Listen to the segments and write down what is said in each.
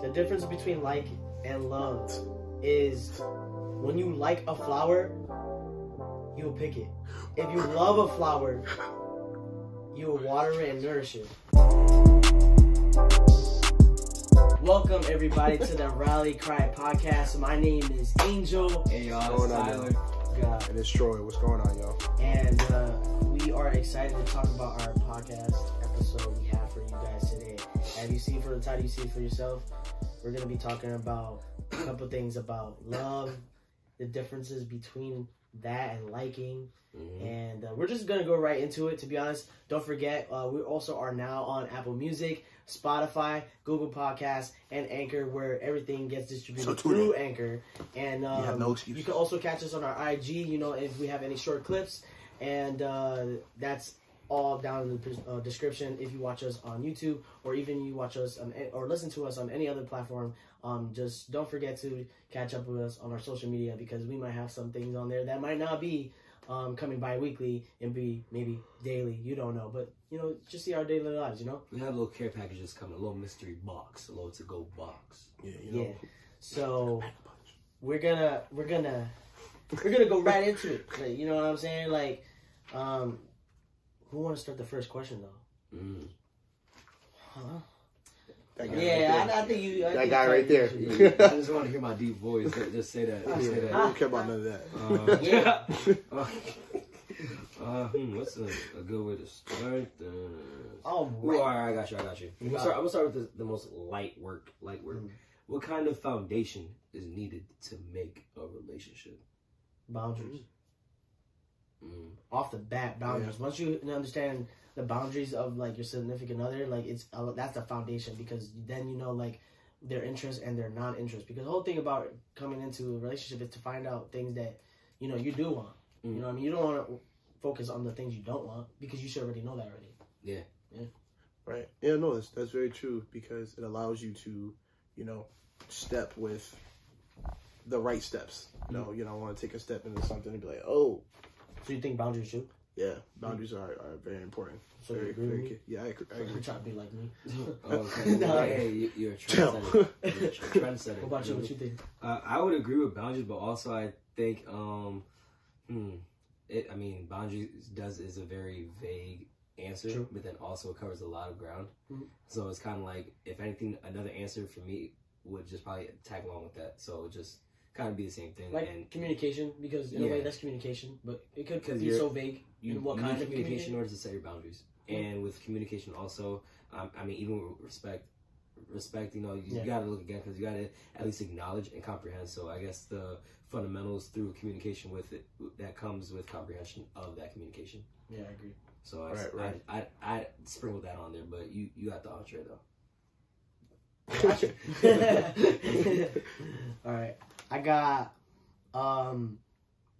the difference between like and love is when you like a flower, you'll pick it. If you love a flower, you will water it and nourish it. Welcome everybody to the Rally Cry podcast. My name is Angel. Hey y'all, it's Tyler. God. And it's Troy. What's going on, y'all? And uh, we are excited to talk about our podcast episode we have for you guys today. Have you seen for the title? You see it for yourself. We're gonna be talking about a couple things about love, the differences between that and liking, Mhm. and uh, we're just gonna go right into it. To be honest, don't forget uh, we also are now on Apple Music, Spotify, Google Podcasts, and Anchor, where everything gets distributed So through Anchor. And um, have no excuse. You can also catch us on our IG. You know, if we have any short clips, and uh, that's all down in the uh, description. If you watch us on YouTube, or even you watch us on, or listen to us on any other platform, um, just don't forget to catch up with us on our social media because we might have some things on there that might not be um, coming bi-weekly and be maybe daily. You don't know, but you know, just see our daily lives. You know. We have little care packages coming, a little mystery box, a little to go box. Yeah, you know. Yeah. So we're gonna we're gonna we're gonna go right into it. Like, you know what I'm saying? Like, um, who want to start the first question though? Mm. Huh? That guy Yeah, right there. I, I think you. I That think guy right there. should- Yeah, I just want to hear my deep voice. Just say that. Just say that. I don't care about none of that. Uh, Yeah. uh, hmm, what's a, a good way to start this? Oh, Ooh, all right, I got you. I got you. I'm gonna start, I'm gonna start with the, the most light work. Light work. Mm. What kind of foundation is needed to make a relationship? boundaries Mm. Off the bat. Boundaries. Once you understand the boundaries of like your significant other, like it's uh, that's the foundation because then you know like their interests and their non-interest. Because the whole thing about coming into a relationship is to find out things that you know you do want. You Mm. know, what I mean, you don't want to focus on the things you don't want because you should already know that already. Yeah. Yeah. Right. Yeah, no, that's that's very true because it allows you to, you know, step with the right steps. You know, you don't want to take a step into something and be like, oh, So you think boundaries should? yeah, boundaries are, are very important. So you very, agree with me? Yeah, I, agree- I You're trying to be like me. Okay. No. Hey, you- you're a trendsetter. You're a trendsetter. What about you? What you think? Uh, I would agree with boundaries, but also I think, um, hmm, it. I mean, boundaries does is a very vague answer, True. but then also it covers a lot of ground. Mhm. So it's kind of like, if anything, another answer for me would just probably tag along with that. So just kind of be the same thing. Like and communication, because in a way that's communication, but it could be so vague. you, what you kind need of communication communication? in order to set your boundaries. And with communication also, um, I mean, even with respect, respect, you know, you Yeah. gotta look again because you gotta at least acknowledge and comprehend. So I guess the fundamentals through communication with it that comes with comprehension of that communication. Yeah, I agree. So I, Right, right. I, I, I sprinkled that on there, but you, you got the entree though. All right. I got um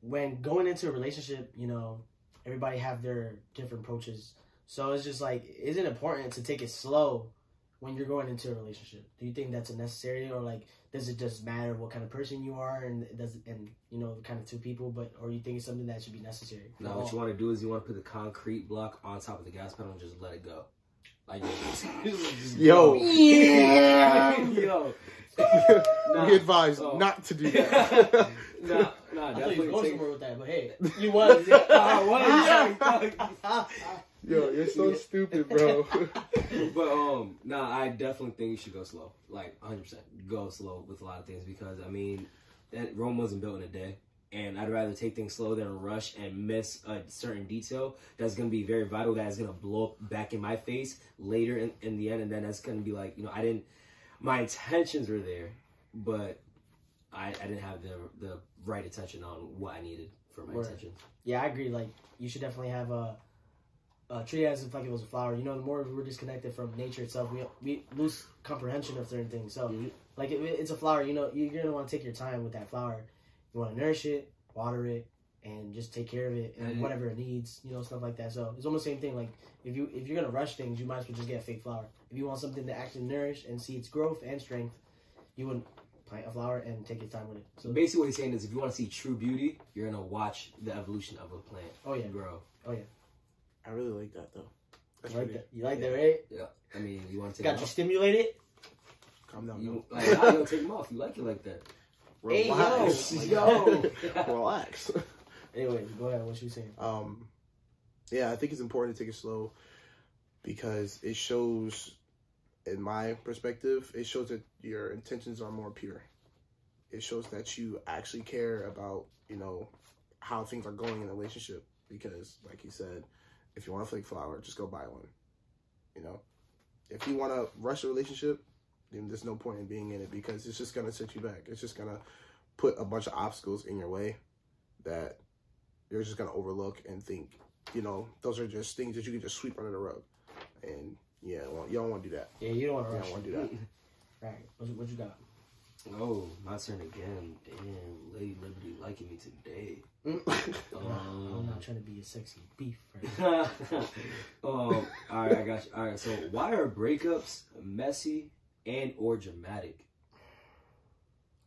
when going into a relationship, you know, everybody have their different approaches. So it's just like is it important to take it slow when you're going into a relationship? Do you think that's a necessary or like does it just matter what kind of person you are and does and you know kind of two people but or you think it's something that should be necessary? Now, what you want to do is you want to put the concrete block on top of the gas pedal and just let it go. Like, just Yo. Yeah. yo. Nah. we advise Oh. not to do that. nah, nah, I thought you definitely was going somewhere with that, but hey, you was. I was, Yo, you're so stupid, bro. But um, nah, I definitely think you should go slow. Like 100, percent go slow with a lot of things because I mean, that Rome wasn't built in a day, and I'd rather take things slow than rush and miss a certain detail that's gonna be very vital. That is gonna blow up back in my face later in, in the end, and then that's gonna be like, you know, I didn't. My intentions were there, but I, I didn't have the the right attention on what I needed for my Word. attention. Yeah, I agree. Like you should definitely have a, a treat it as if like it was a flower. You know, the more we're disconnected from nature itself, we we lose comprehension of certain things. So, Mhm. like it- it's a flower, you know, you're gonna want to take your time with that flower. You want to nourish it, water it, and just take care of it and whatever it needs. You know, stuff like that. So it's almost the same thing. Like if you if you're gonna rush things, you might as well just get a fake flower. If you want something to actually nourish and see its growth and strength, you wouldn't plant a flower and take your time with it. So So basically, what he's saying is, if you want to see true beauty, you're gonna watch the evolution of a plant oh yeah, grow. Oh yeah. I really like that though. That's you like pretty that. You like that, right? Yeah, I mean, you want to take Got it you off? stimulated. calm down. You like how you don't take them off? You like it like that? Hey, yo, Relax. yo. Relax. Anyway, go ahead. What you saying? Um, yeah, I think it's important to take it slow because it shows, in my perspective, it shows that your intentions are more pure. It shows that you actually care about, you know, how things are going in a relationship. Because, like you said, if you want a fake flower, just go buy one. You know, if you want to rush a relationship, then there's no point in being in it because it's just gonna set you back. It's just gonna put a bunch of obstacles in your way that you're just gonna overlook and think, you know, those are just things that you can just sweep under the rug. And yeah, well, you don't want to do that. Yeah, you don't want to don't want to do that. Right. What, you- what you got? Oh, my turn again. Damn, Lady Liberty liking me today. I'm Um, not trying to be a sexy beef. Right? um, all right, I got you. All right, so why are breakups messy and or dramatic?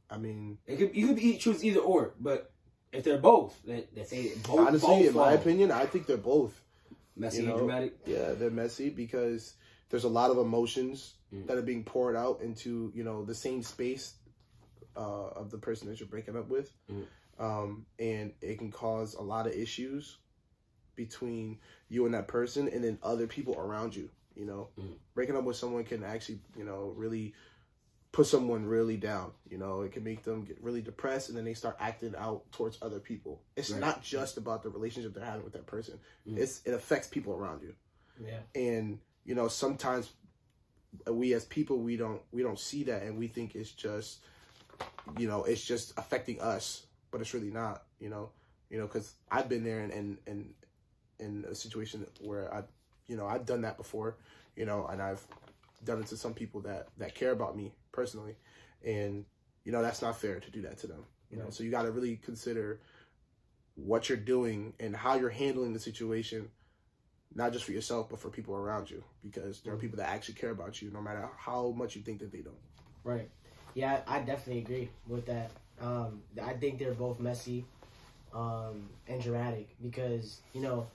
I mean, It could you could be choose either or, but if they're both, then they say both. honestly, both in my opinion, I think they're both. messy you know, and dramatic. Yeah, they're messy because there's a lot of emotions Mm. that are being poured out into you know the same space uh, of the person that you're breaking up with, Mm. um, and it can cause a lot of issues between you and that person, and then other people around you. You know, Mm. breaking up with someone can actually you know really put someone really down. You know, it can make them get really depressed, and then they start acting out towards other people. It's Right. not just about the relationship they're having with that person. Mm. It's it affects people around you Yeah. and you know sometimes we as people we don't we don't see that and we think it's just you know it's just affecting us but it's really not you know you know because i've been there and and and in a situation where i you know i've done that before you know and i've done it to some people that that care about me personally. And you know that's not fair to do that to them you know. So you got to really consider what you're doing and how you're handling the situation not just for yourself but for people around you because there are people that actually care about you no matter how much you think that they don't. Right. Yeah, I I definitely agree with that. Um, I think they're both messy um, and dramatic because you know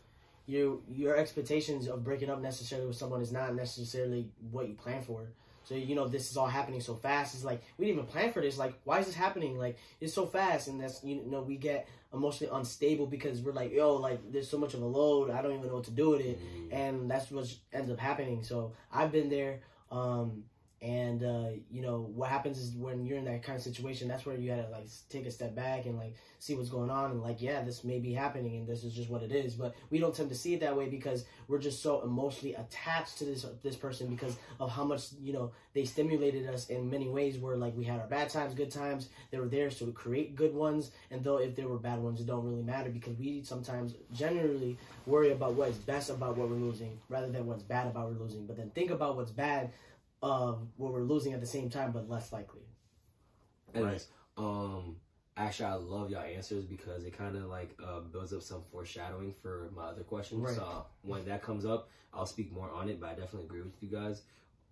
you your expectations of breaking up necessarily with someone is not necessarily what you plan for. So you know this is all happening so fast. It's like we didn't even plan for this. Like why is this happening? Like it's so fast, and that's you know we get emotionally unstable because we're like yo like there's so much of a load. I don't even know what to do with it Mm. and that's what ends up happening. So I've been there, um, and uh, you know what happens is when you're in that kind of situation, that's where you gotta like take a step back and like see what's going on and like yeah, this may be happening and this is just what it is. But we don't tend to see it that way because we're just so emotionally attached to this this person because of how much you know they stimulated us in many ways. Where like we had our bad times, good times, they were there so to create good ones. And though if there were bad ones, it don't really matter because we sometimes generally worry about what is best about what we're losing rather than what's bad about we're losing. But then think about what's bad of what we're losing at the same time, but less likely. Anyways, um, actually, I love y'all answers because it kind of like uh, builds up some foreshadowing for my other questions. Right. So when that comes up, I'll speak more on it. But I definitely agree with you guys.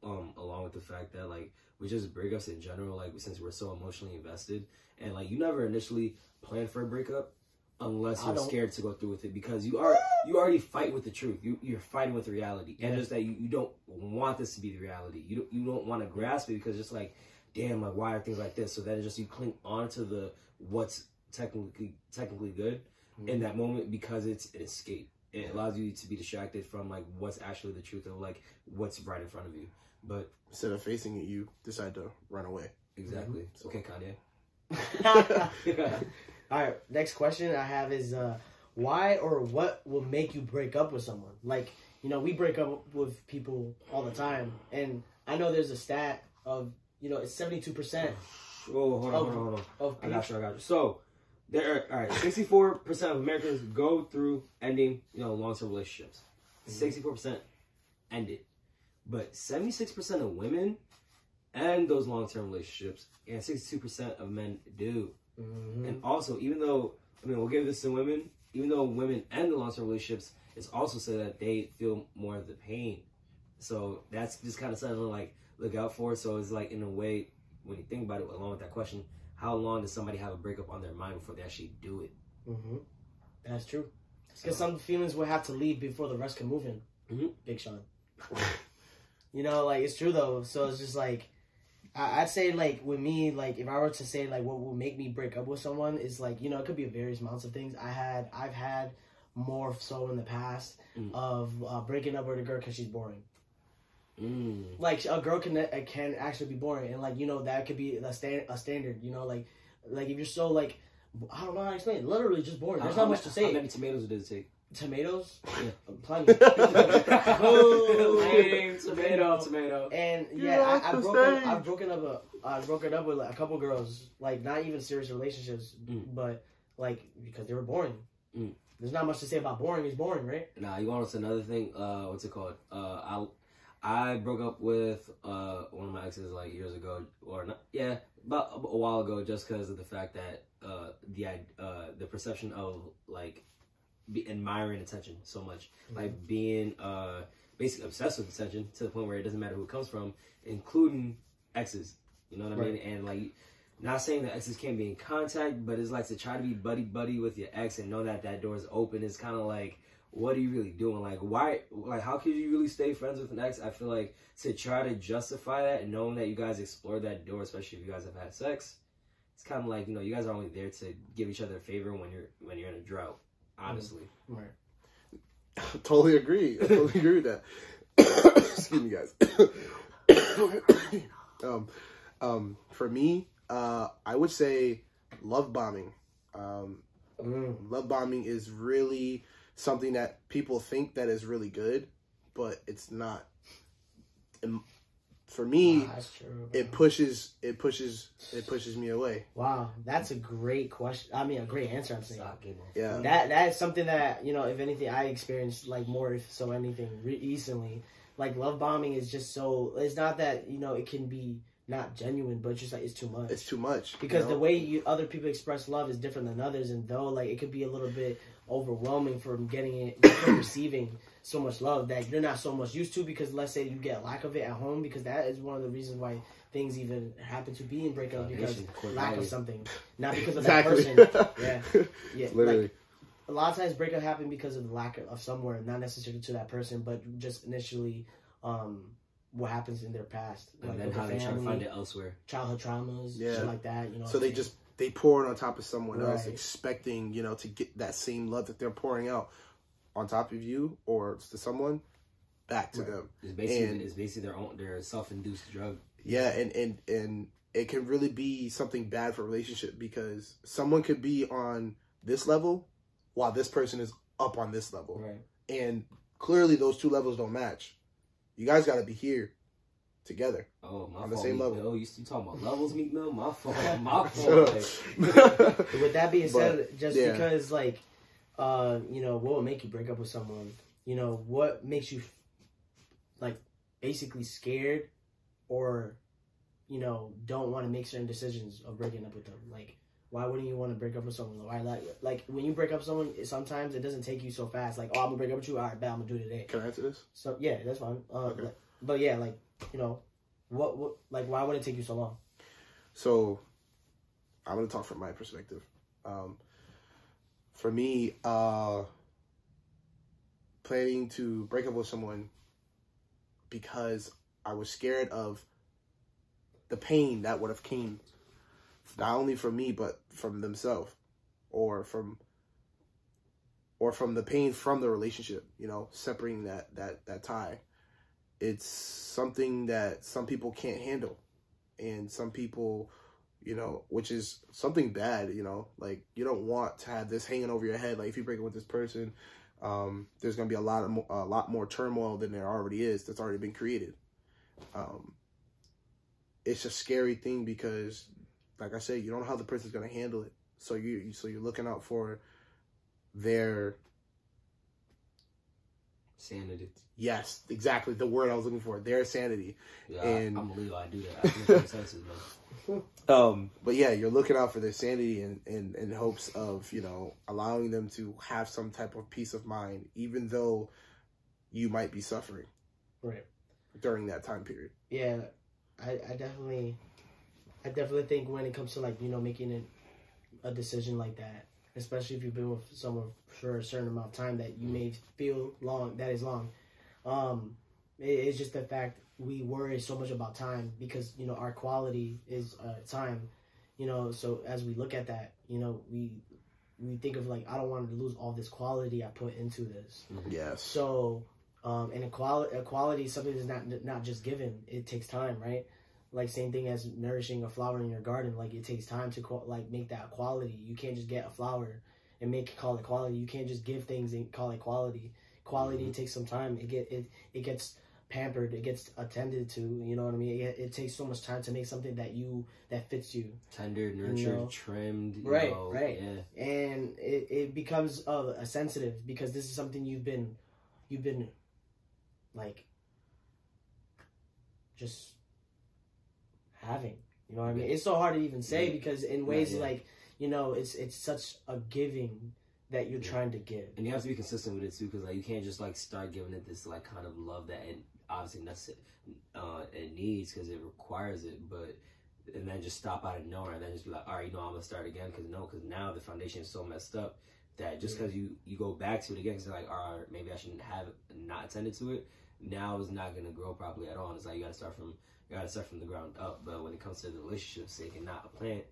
Um, along with the fact that like we just breakups in general, like since we're so emotionally invested, and like you never initially plan for a breakup unless you're scared to go through with it because you are you already fight with the truth. You you're fighting with reality, and just that you, you don't want this to be the reality. You don't you don't want to grasp it because just like damn, like why are things like this? So that is just you cling on to the what's technically technically good in mm-hmm. that moment because it's an escape. It allows you to be distracted from like what's actually the truth of like what's right in front of you. But instead of facing it you decide to run away exactly, mm-hmm. So- okay, Kanye. All right, next question I have is uh, why or what will make you break up with someone? Like, you know, we break up with people all the time, and I know there's a stat of, you know, it's 72% Oh, hold on, hold on, hold on. of I got you, I got you. So there, are, all right, sixty-four percent of Americans go through ending, you know, long-term relationships. 64 percent end it, but seventy-six percent of women end those long-term relationships, and sixty-two percent of men do. Mhm. And also, even though I mean, we'll give this to women. Even though women end the long-term relationships, it's also so that they feel more of the pain. So that's just kind of something to like look out for. So it's like in a way, when you think about it, along with that question, how long does somebody have a breakup on their mind before they actually do it? hmm That's true. Because some feelings will have to leave before the rest can move in. Mhm. Big Sean. you know, like it's true though. So it's just like I, I'd say like with me, like if I were to say like what will make me break up with someone is like you know it could be various amounts of things. I had I've had more so in the past Mm. of uh, breaking up with a girl because she's boring. Mm. Like a girl can uh, can actually be boring, and like you know that could be a stand a standard. You know, like like if you're so like I don't know how to explain. it. Literally just boring. There's How- not much to say. How many tomatoes did it take? Tomatoes, Yeah. plenty. Lame, tomato, tomato. And yeah, I, I've the broken. I've broken up a, I've broken up with like, a couple girls, like not even serious relationships, Mm. but like because they were boring. Mm. There's not much to say about boring. It's boring, right? Nah, you want us another thing? Uh, what's it called? Uh, I I broke up with uh one of my exes like years ago, or not? Yeah, about a a while ago, just because of the fact that uh the uh the perception of like be admiring attention so much, like being uh basically obsessed with attention to the point where it doesn't matter who it comes from, including exes. You know what I mean? And like. Not saying that exes can't be in contact, but it's like to try to be buddy buddy with your ex and know that that door is open is kind of like what are you really doing? Like, why? Like, how could you really stay friends with an ex? I feel like to try to justify that and knowing that you guys explored that door, especially if you guys have had sex, it's kind of like you know you guys are only there to give each other a favor when you're when you're in a drought. Honestly, Right. totally agree. I totally agree with that. Excuse me, guys. um, um, for me, uh, I would say love bombing. Um, Mm. love bombing is really something that people think that is really good, but it's not. And for me, Wow, that's true. it pushes it pushes it pushes me away. wow, that's a great question. I mean, a great answer. I'm saying. Sock game on. Yeah. That that is something that you know, if anything, I experienced like more if so anything recently. Like love bombing is just so. It's not that you know it can be not genuine, but just like it's too much. It's too much you because know? the way you other people express love is different than others, and though like it could be a little bit overwhelming from getting it, from receiving so much love that you're not so much used to. Because let's say you get lack of it at home, because that is one of the reasons why things even happen to be in breakup because Foundation, core lack of something, not because of exactly. that person. Yeah, yeah, literally. Like, a lot of times breakup happen because of the lack of, of somewhere, not necessarily to that person, but just initially um, what happens in their past, and like then how the they try to find it elsewhere. childhood traumas, Yeah. shit like that. You know, so they saying? just they pour it on top of someone else, expecting you know to get that same love that they're pouring out on top of you or to someone back to Right. them. It's basically And- it's basically their own their self induced drug. Yeah, and and and it can really be something bad for relationship because someone could be on this level while this person is up on this level, right. and clearly those two levels don't match. You guys got to be here together. Oh, my On the fault, same level. Mill. You, talking about levels, Meek Mill? My fault. My fault. With that being But, said, just yeah. because like, uh, you know, what will make you break up with someone? You know, what makes you like basically scared, or you know, don't want to make certain decisions of breaking up with them? Like, why wouldn't you want to break up with someone? Why like like when you break up with someone, it, sometimes it doesn't take you so fast. Like, oh, I'm gonna break up with you. All right, bet I'm gonna do it today. Can I answer this? So yeah, that's fine. Uh, Okay. but, but yeah, like you know, what what like why would it take you so long? So, I'm gonna talk from my perspective. Um, for me, uh, planning to break up with someone because I was scared of the pain that would have came not only from me but from themselves or from or from the pain from the relationship you know separating that that that tie. It's something that some people can't handle and some people you know which is something bad you know like you don't want to have this hanging over your head like if you break up with this person um there's gonna be a lot of mo- a lot more turmoil than there already is that's already been created um it's a scary thing because like i said you don't know how the person's gonna handle it so you you- so you're looking out for their sanity. yes exactly the word i was looking for their sanity Yeah, And- I, I'm a Leo. I do that. I think consensus, man. Um, but yeah, you're looking out for their sanity and in, in, in hopes of you know allowing them to have some type of peace of mind, even though you might be suffering Right. during that time period. Yeah, I, I definitely, I definitely think when it comes to like you know making it a decision like that, especially if you've been with someone for a certain amount of time that you may feel long that is long, um, it, it's just the fact we worry so much about time because you know our quality is uh, time. You know, so as we look at that, you know, we we think of like I don't want to lose all this quality I put into this. Yes. So, um, and equality, equality is something that's not not just given. It takes time, right? Like same thing as nourishing a flower in your garden. Like it takes time to like make that quality. You can't just get a flower and make it call it quality. You can't just give things and call it quality. Quality takes some time. It get it it gets pampered. It gets attended to. You know what I mean? It, it takes so much time to make something that you that fits you. Tender, nurtured, know. trimmed. you Right, know, right. Yeah. and it, it becomes uh, a sensitive because this is something you've been you've been like just having you know what i mean it's so hard to even say Yeah. because in ways yeah. like you know it's it's such a giving that you're Yeah. trying to give And you have to be consistent with it too, because like you can't just like start giving it this like kind of love that it obviously necess- uh, it needs because it requires it, but and then just stop out of nowhere and then just be like, all right, you know, I'm gonna start again because no, because now the foundation is so messed up that just because you you go back to it again, because like, all right, maybe I shouldn't have not attended to it. Now it's not gonna grow properly at all. And it's like you gotta start from you gotta start from the ground up. But when it comes to the relationship and not a plant,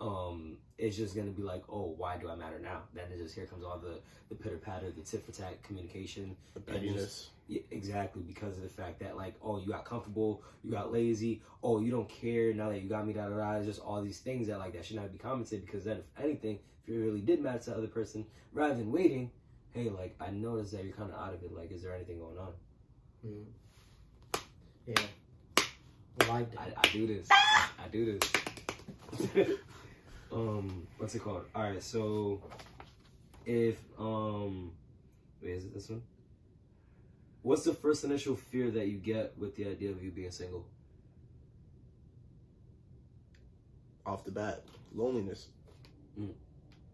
um, it's just gonna be like, oh, why do I matter now? Then it just here comes all the the pitter patter, the tit for tat communication, The pettiness. yeah, exactly because of the fact that like, oh, you got comfortable, you got lazy, oh, you don't care now that you got me, da da da. It's just all these things that like that should not be commented because then if anything, if you really did matter to the other person, rather than waiting, hey, like I noticed that you're kind of out of it. Like, is there anything going on? Mm. yeah I like I, that I do this. I do this. um, what's it called? All right, so if um, wait, is it this one? What's the first initial fear that you get with the idea of you being single? Off the bat, loneliness.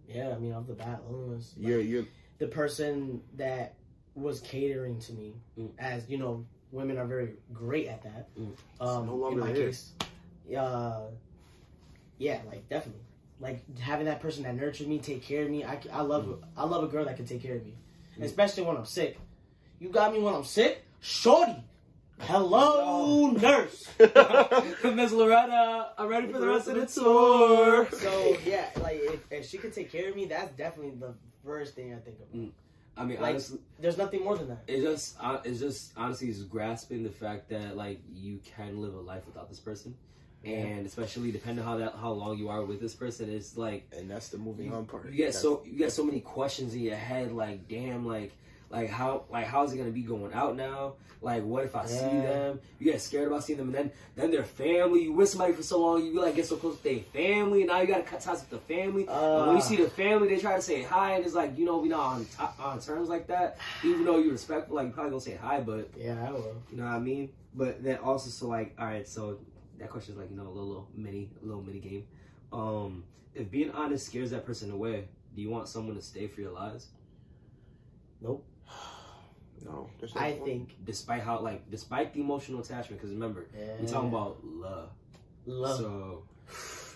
yeah i mean off the bat loneliness like, You're you're the person that was catering to me Mm. as you know women are very great at that Mm. um no longer in my there. case uh yeah like definitely like having that person that nurtured me take care of me i, I love i love a girl that can take care of me. Mm. especially when i'm sick. You got me when i'm sick? Shorty. Hello nurse. Miss Loretta, I'm ready for the rest of the tour. so yeah like if, if she could take care of me that's definitely the first thing i think of Mm. I mean, Like- honestly, there's nothing more than that. it's just, uh, it's just honestly, just grasping the fact that like you can live a life without this person, and especially depending how that how long you are with this person, it's like and that's the moving you, on part. you get That's- so you get so many questions in your head like damn like like how like how's it gonna be going out now? Like what if i see them? You get scared about seeing them and then then their family you with somebody for so long you like get so close to their family and now you gotta cut ties with the family. And when you Uh. see the family they try to say hi and it's like you know we not on t- on terms like that even though you're respectful like you probably gonna say hi but yeah i will. you know what i mean? But then also so like all right so that question is like you know a little, little mini a little mini game um if being honest scares that person away do you want someone to stay for your lives nope no. there's no i point. think despite how like despite the emotional attachment because remember we're talking about love love so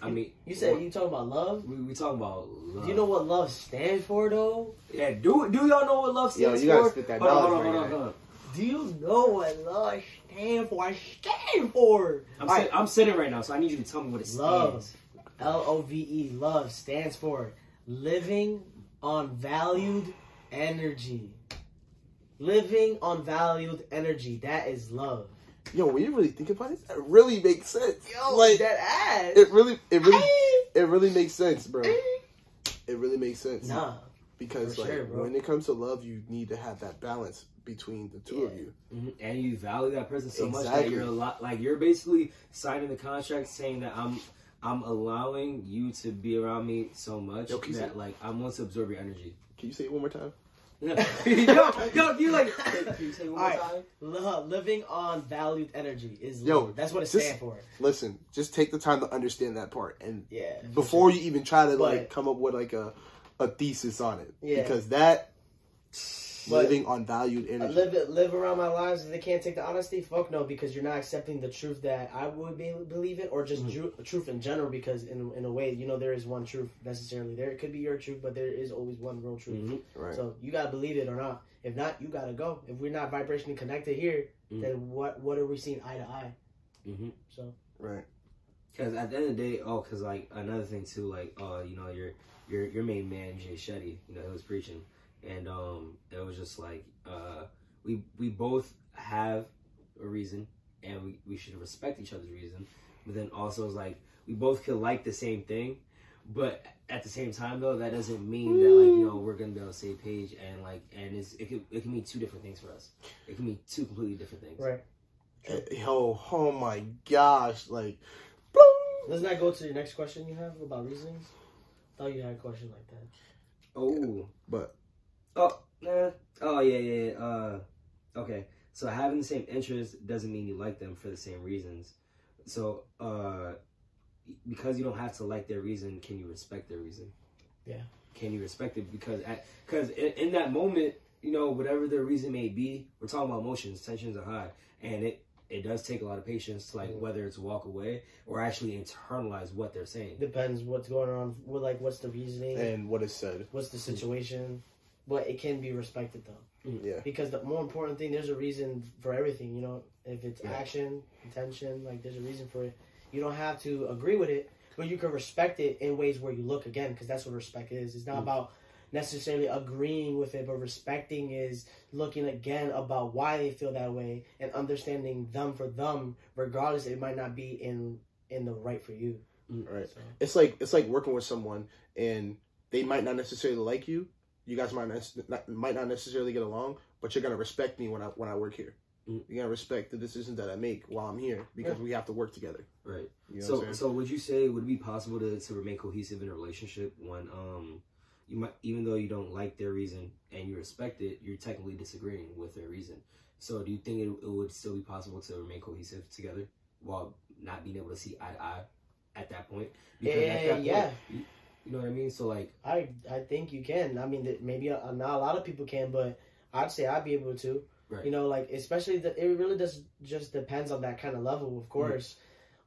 i mean You said what- you talking about love? we, we talking about love Do you know what love stands for, though? yeah do do y'all know what love stands Yo, stands you gotta for spit that hold on, hold on, right hold on, hold on. Do you know what love stands for? I stand for I'm, All sit- right. I'm sitting right now so i need you to tell me what it Love. stands L O V E. Love stands for living on valued energy. Living on valued energy. That is love. Yo, when you really think about it, that really makes sense. Yo, like that ass. it really, it really, Hey. it really makes sense, bro. It really makes sense. Nah. Because for like sure, when it comes to love, you need to have that balance between the two of Yeah. you. Mhm. and you value that person so much that you're a lot like you're basically signing the contract saying that I'm I'm allowing you to be around me so much Yo, that say- like I'm willing to absorb your energy. Can you say it one more time? yo, yo, you like can you say it one more right. time? Love, living on valued energy is Yo, love. That's what it stands for. Listen, just take the time to understand that part, and Yeah. before sure. you even try to like come up with like a a thesis on it, Yeah. because that But- living on valued energy. live it, live around my lives. If they can't take the honesty, fuck no, because you're not accepting the truth that I would be believe it, or just Mhm. ju- truth in general. Because in in a way, you know, there is one truth necessarily. There it could be your truth, but there is always one real truth. Mhm. right. So you gotta believe it or not. If not, you gotta go. If we're not vibrationally connected here, Mhm. then what what are we seeing eye to eye? Mhm. So right. Because at the end of the day, oh, because like another thing too, like uh, you know, your your your main man Jay Shetty, you know, he was preaching, and um, it was just like uh, we we both have a reason, and we we should respect each other's reason, but then also it's like we both could like the same thing, but at the same time though, that doesn't mean that like you know we're gonna be on the same page, and like and it's it can it can mean two different things for us. It can mean two completely different things. right. Yo, oh my gosh, like, Doesn't that go to your next question you have about reasonings? Thought you had a question like that. Oh. but Oh, nah. Oh, yeah, yeah, yeah. Uh, okay. So having the same interests doesn't mean you like them for the same reasons. So, uh, because you don't have to like their reason, can you respect their reason? Yeah. Can you respect it? Because at, cause in, in that moment, you know, whatever their reason may be, we're talking about emotions, tensions are high, and it it does take a lot of patience to like Mhm. whether it's walk away or actually internalize what they're saying. Depends what's going on. What like what's the reasoning? and what is said, what's the situation? But it can be respected though. yeah, because the more important thing there's a reason for everything you know if it's Yeah. action intention like there's a reason for it you don't have to agree with it but you can respect it in ways where you look again because that's what respect is it's not Mm. about necessarily agreeing with it but respecting is looking again about why they feel that way and understanding them for them regardless it might not be in in the right for you right. so, It's like it's like working with someone, and they might not necessarily like you. You guys might not, might not necessarily get along, but you're gonna respect me when I when I work here. Mm. You're gonna respect the decisions that I make while I'm here because we have to work together. Right. You know so, so would you say would it be possible to, to remain cohesive in a relationship when um you might even though you don't like their reason and you respect it, you're technically disagreeing with their reason. So, do you think it, it would still be possible to remain cohesive together while not being able to see eye to eye at that point? Yeah, yeah. you, you know what I mean. So, like, I I think you can. I mean, that maybe uh, not a lot of people can, but I'd say I'd be able to. Right. You know, like especially the, it really does just depends on that kind of level, of course,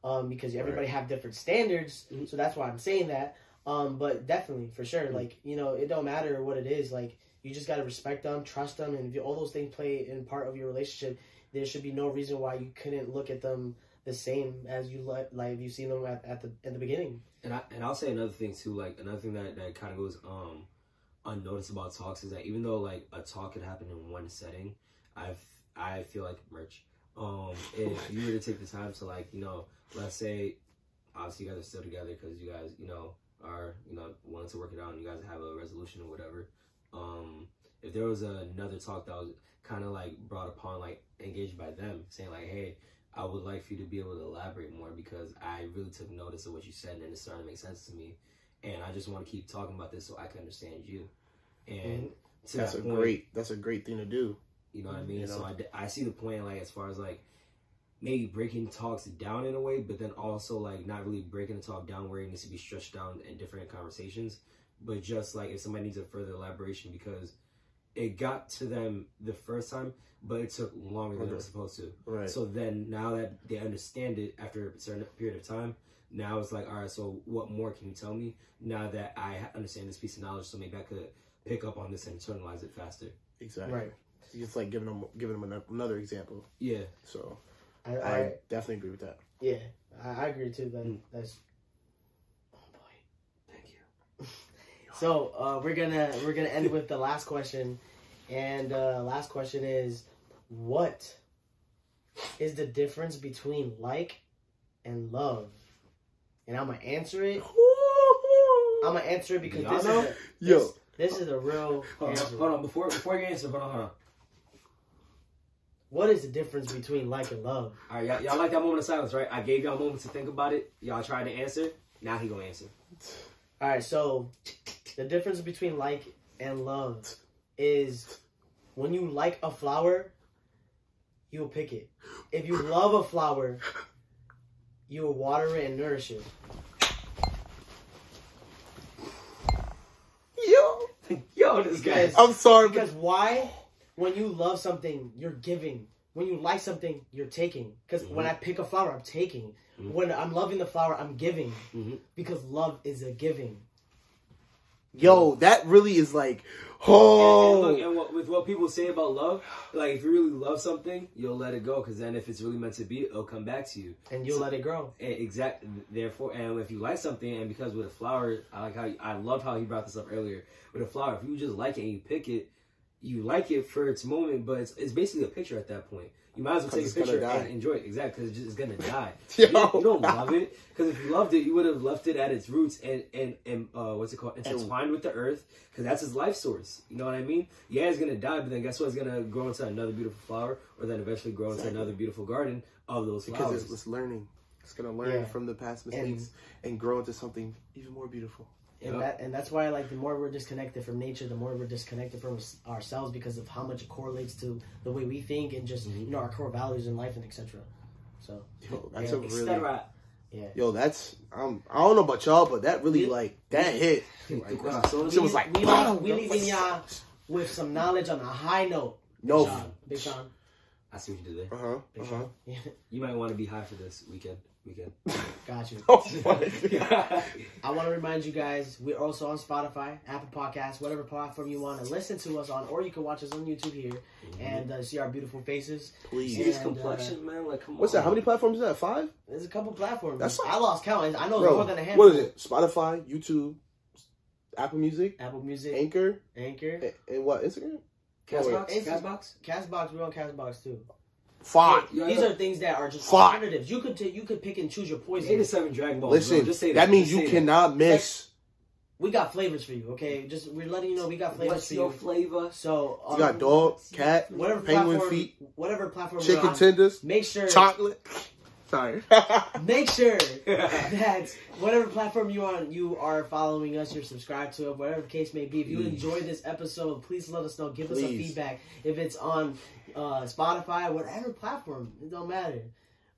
um, because everybody have different standards. Mhm. So that's why I'm saying that. Um, but definitely for sure, Mhm. like you know, it don't matter what it is. Like you just gotta respect them, trust them, and if all those things play in part of your relationship, there should be no reason why you couldn't look at them the same as you like like you seen them at, at the in the beginning. And I and I'll say another thing too, like another thing that, that kind of goes um unnoticed about talks is that even though like a talk could happen in one setting, I've I feel like merch. Um, if you were to take the time to like you know, let's say, obviously you guys are still together because you guys you know are you know wanting to work it out and you guys have a resolution or whatever. Um, if there was another talk that was kind of like brought upon like engaged by them saying like, hey, I would like for you to be able to elaborate more because I really took notice of what you said and it's starting to make sense to me. And I just want to keep talking about this so I can understand you. And to that's a point, great that's a great thing to do. you know what I mean? You So I, I see the point, like, as far as like maybe breaking talks down in a way, but then also like not really breaking the talk down where it needs to be stretched down in different conversations, but just like if somebody needs a further elaboration because it got to them the first time, but it took longer than it was supposed to. Right. So then now that they understand it after a certain period of time, now it's like, all right, so what more can you tell me now that I understand this piece of knowledge? So maybe I could pick up on this and internalize it faster. exactly. Right. It's like giving them giving them another example. Yeah. So I, I, I definitely agree with that. yeah, I, I agree too. That Mm. that's oh boy. Thank you. So uh, we're gonna we're gonna end with the last question, and uh, last question is, what is the difference between like and love? And I'm gonna answer it. I'm gonna answer it because Y'all this know? is a, Yo, this, this is a real Hold on, hold on. Before before you answer, hold on, hold on. What is the difference between like and love? All right, y'all, y'all like that moment of silence, right? I gave y'all a moment to think about it. Y'all tried to answer. Now he gonna answer. All right, so the difference between like and love is when you like a flower, you'll pick it. If you love a flower, you'll water it and nourish it. yo, Yo, this guy. Because- I'm sorry, but Because why? When you love something, you're giving. When you like something, you're taking. Because when Mhm. I pick a flower, I'm taking. Mhm. When I'm loving the flower, I'm giving. Mhm. Because love is a giving. Yo, that really is like, And, oh, look, and what, with what people say about love, like if you really love something, you'll let it go because then if it's really meant to be, it'll come back to you. And you'll So- let it grow. Exact. Therefore, and if you like something, and because with a flower, I like how I love how he brought this up earlier. With a flower, if you just like it and you pick it, you like it for its moment, but it's, it's basically a picture at that point. You might as well take a picture and enjoy it. Exactly, because it's, just gonna die. Yo. You, don't, you don't love it because if you loved it, you would have left it at its roots and and and uh, what's it called, intertwined with the earth, because that's its life source. You know what I mean? Yeah, it's gonna die, but then guess what? It's gonna grow into another beautiful flower, or then eventually grow into another beautiful garden of those because flowers. it's, it's learning. It's gonna learn Yeah. from the past And- mistakes and, grow into something even more beautiful. And Yep. that and that's why I like the more we're disconnected from nature, the more we're disconnected from us- ourselves because of how much it correlates to the way we think and just Mhm. you know our core values in life and etc. So Yo, that's Yeah, a It's really, that right. yeah. yo, that's um, I don't know about y'all, but that really We- like that hit. Tu Like, corazón. Shit was like, we, "Wow." leave, we leaving y'all with some knowledge on a high note. no, Big Sean. Big Sean. I see what you did there. uh huh, uh huh. You might want to be high for this weekend. Weekend. got you. Oh. I want to remind you guys, we're also on Spotify, Apple Podcasts, whatever platform you want to listen to us on, or you can watch us on YouTube here and uh, see our beautiful faces. See Please. this And, complexion, man. Like, come What's on. that? How many platforms is that? Five? There's a couple platforms. That's I lost count. I know it's Bro, more than a handful. what is it? Spotify, YouTube, Apple Music, Apple Music, Anchor, Anchor, and, and what? Instagram? Castbox? Wait. Castbox? Castbox. We're on Castbox too. Five. Yeah, These are things that are just Fuck. alternatives. You could take, you could pick and choose your poison. Eight to seven Dragon Balls. Listen, bro. Just say that, means Just you say cannot miss. We got flavors for you. Okay, just we're letting you know we got flavors What's for your flavor? So You um, got dog, cat, whatever penguin platform, feet, whatever platform chicken on, tenders, Make sure chocolate. Sorry. make sure that whatever platform you on you are following us, you're subscribed to it, whatever the case may be. If you Mm. enjoy this episode, please let us know. Give us a feedback. If it's on uh, Spotify, whatever platform, it don't matter.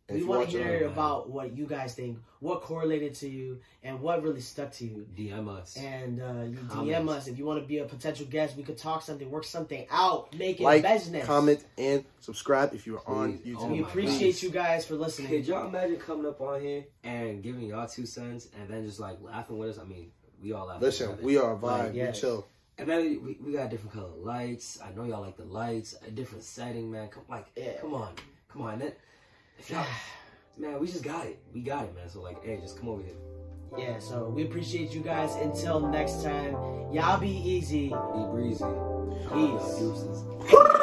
If we want to hear on- about what you guys think, what correlated to you, and what really stuck to you. DM us. And uh, you DM us if you want to be a potential guest. We could talk something, work something out, make it like, business. comment, and subscribe if you are on YouTube. Oh We appreciate goodness. you guys for listening. Could y'all imagine coming up on here and giving y'all two cents and then just like laughing with us? I mean, we all laugh. Listen, we are a vibe. Like, yes. We chill. And then we, we got different color lights. I know y'all like the lights. A different setting, man. Come like, Yeah. come on, come on. That, if y'all, man, we just got it. We got it, man. So like, hey, just come over here. Yeah, so we appreciate you guys. Until next time, y'all be easy. Be breezy. Peace.